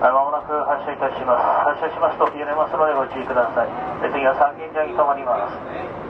まもなく発車いたします。発車しますと揺れますのでご注意ください。で次は三軒茶屋に止まります。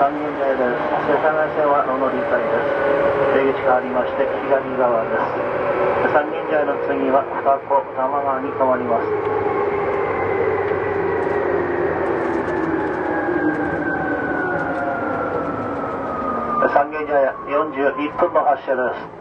3人です世田谷線は乗りです。出口りまして側です。三人の次は川にります。三軒茶屋41分の発車です。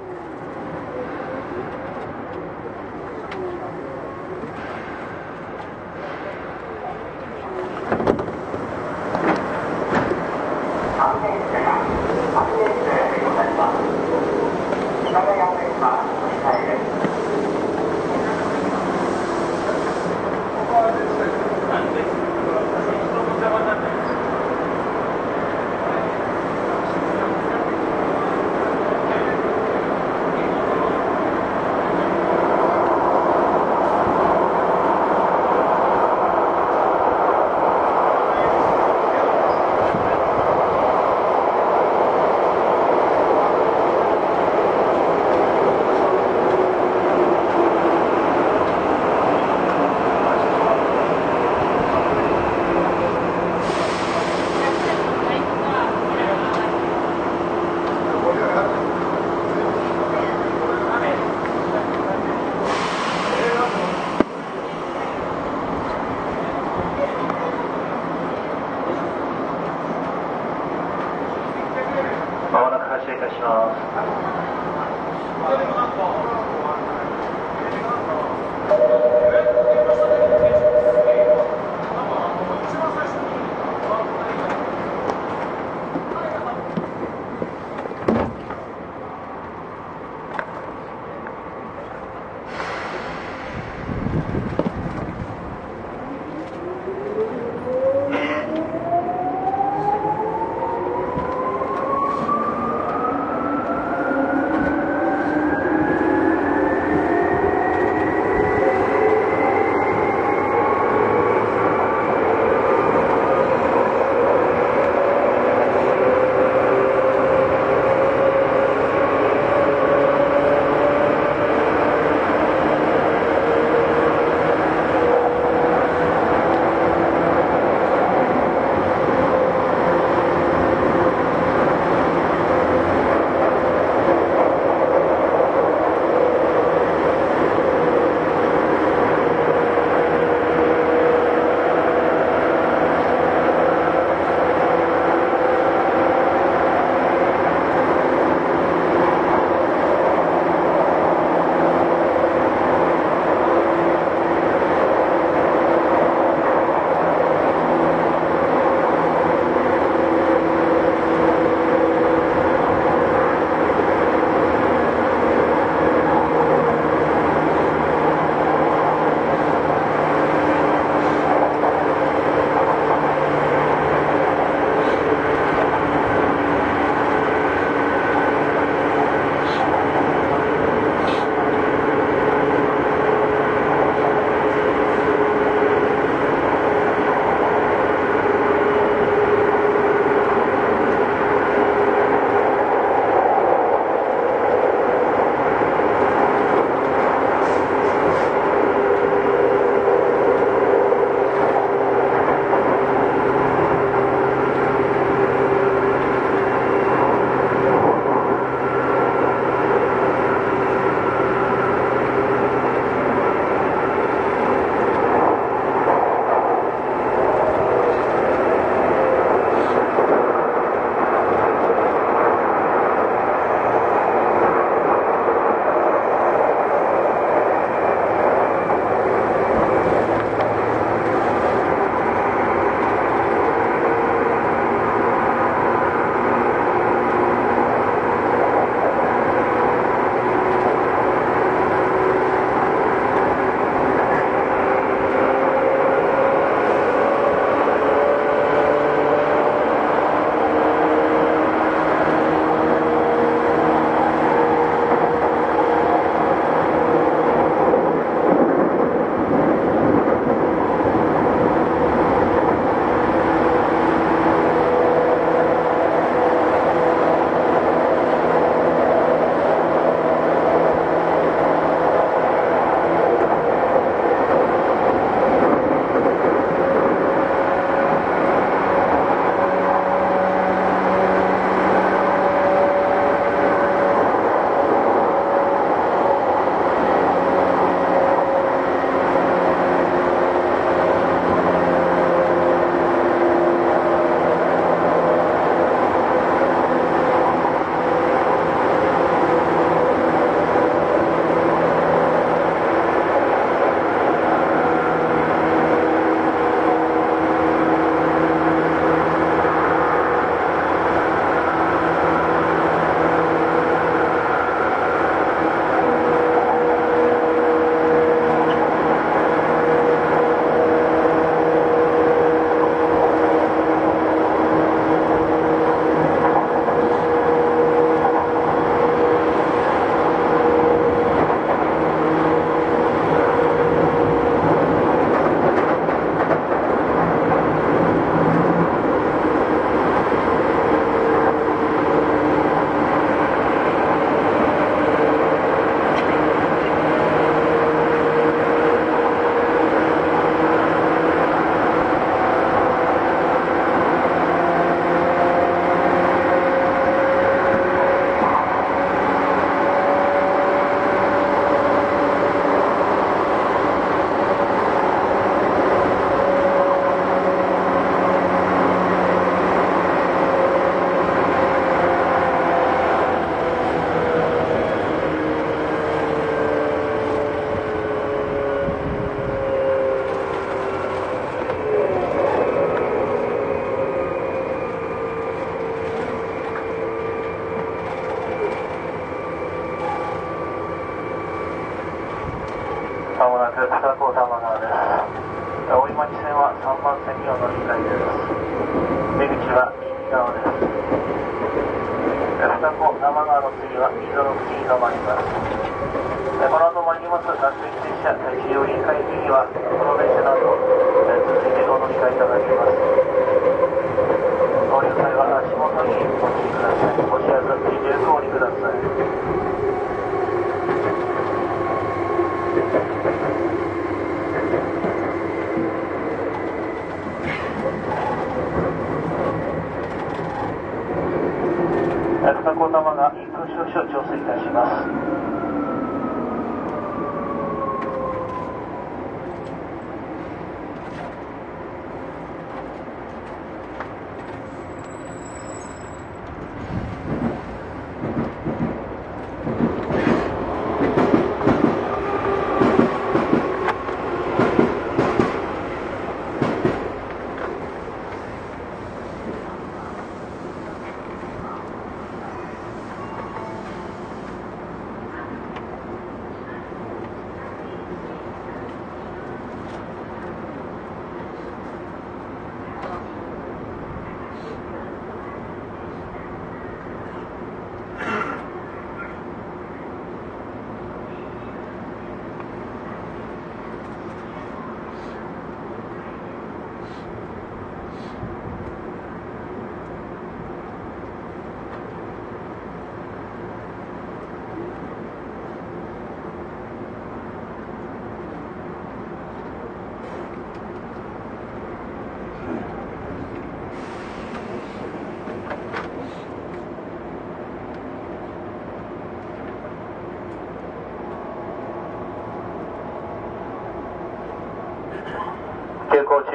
高校玉が1分少々調整いたします。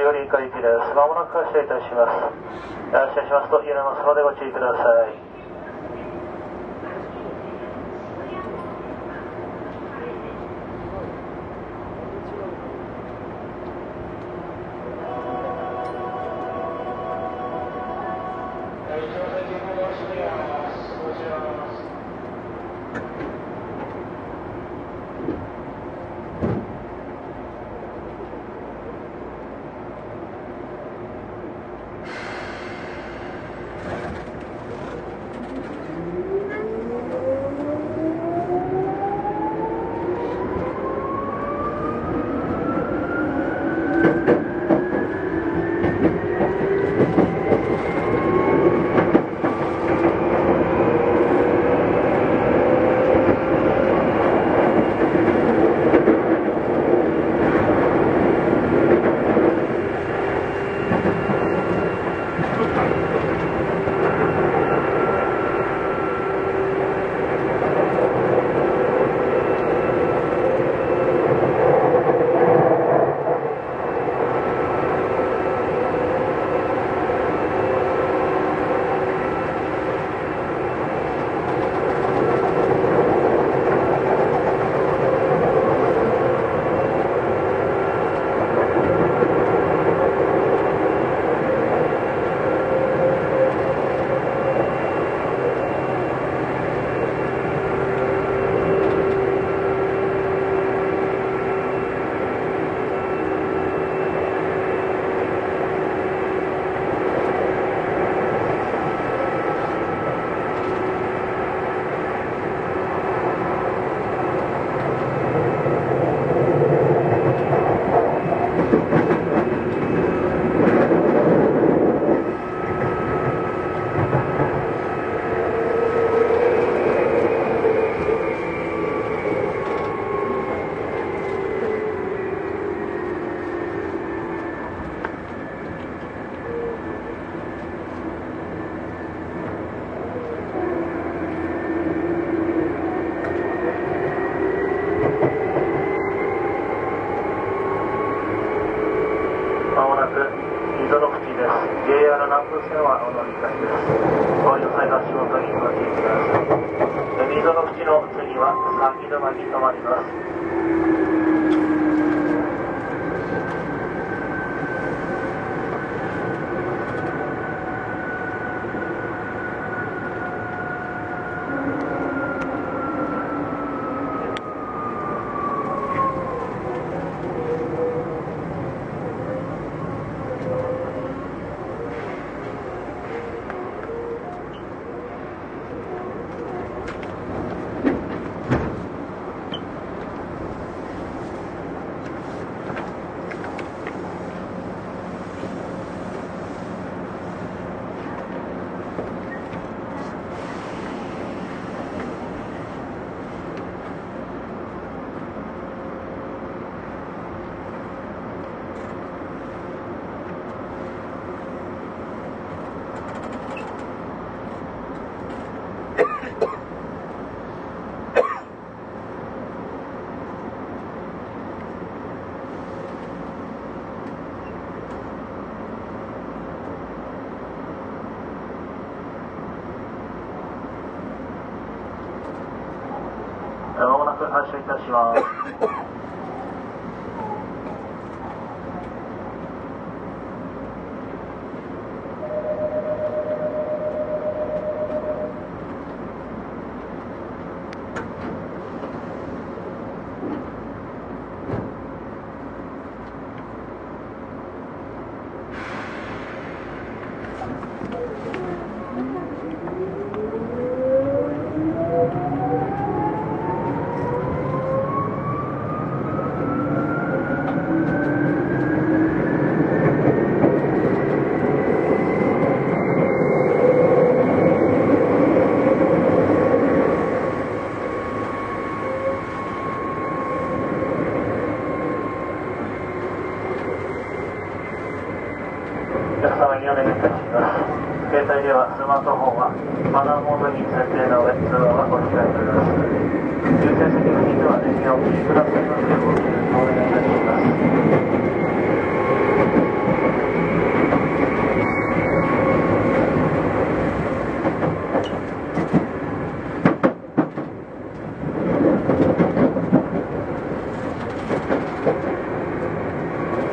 より以り行きです。まもなく発車いたします。発車しますと、家の様でご注意ください。是啊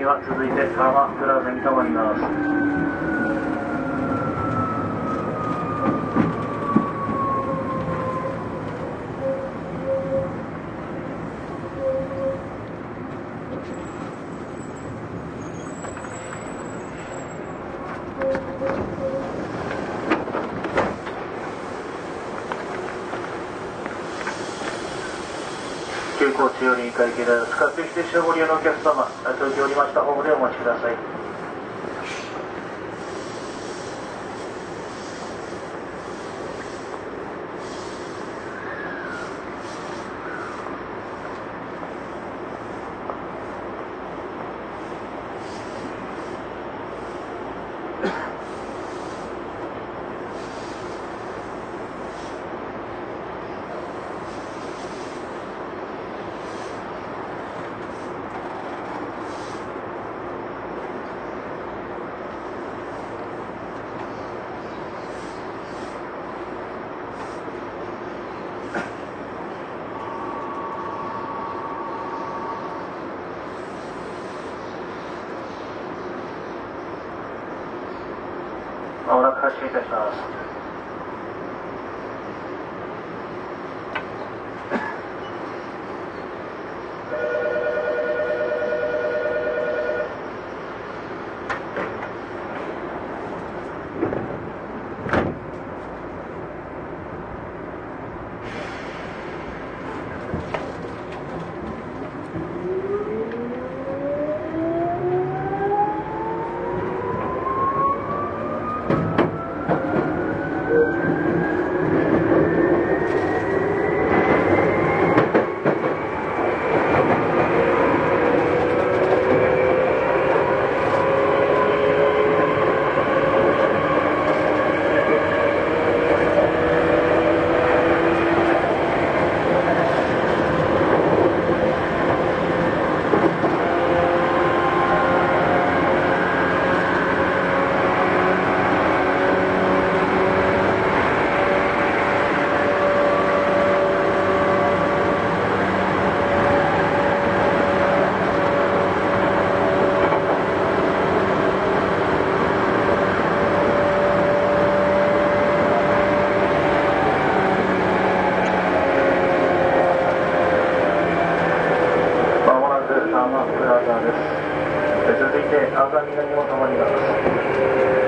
次は続いて鎌倉線に止まります。急行地より会計です。っ駅停止の利用のお客様。先ほどりましたホームでお待ちください。see this. Uh, 赤みが日本の森が。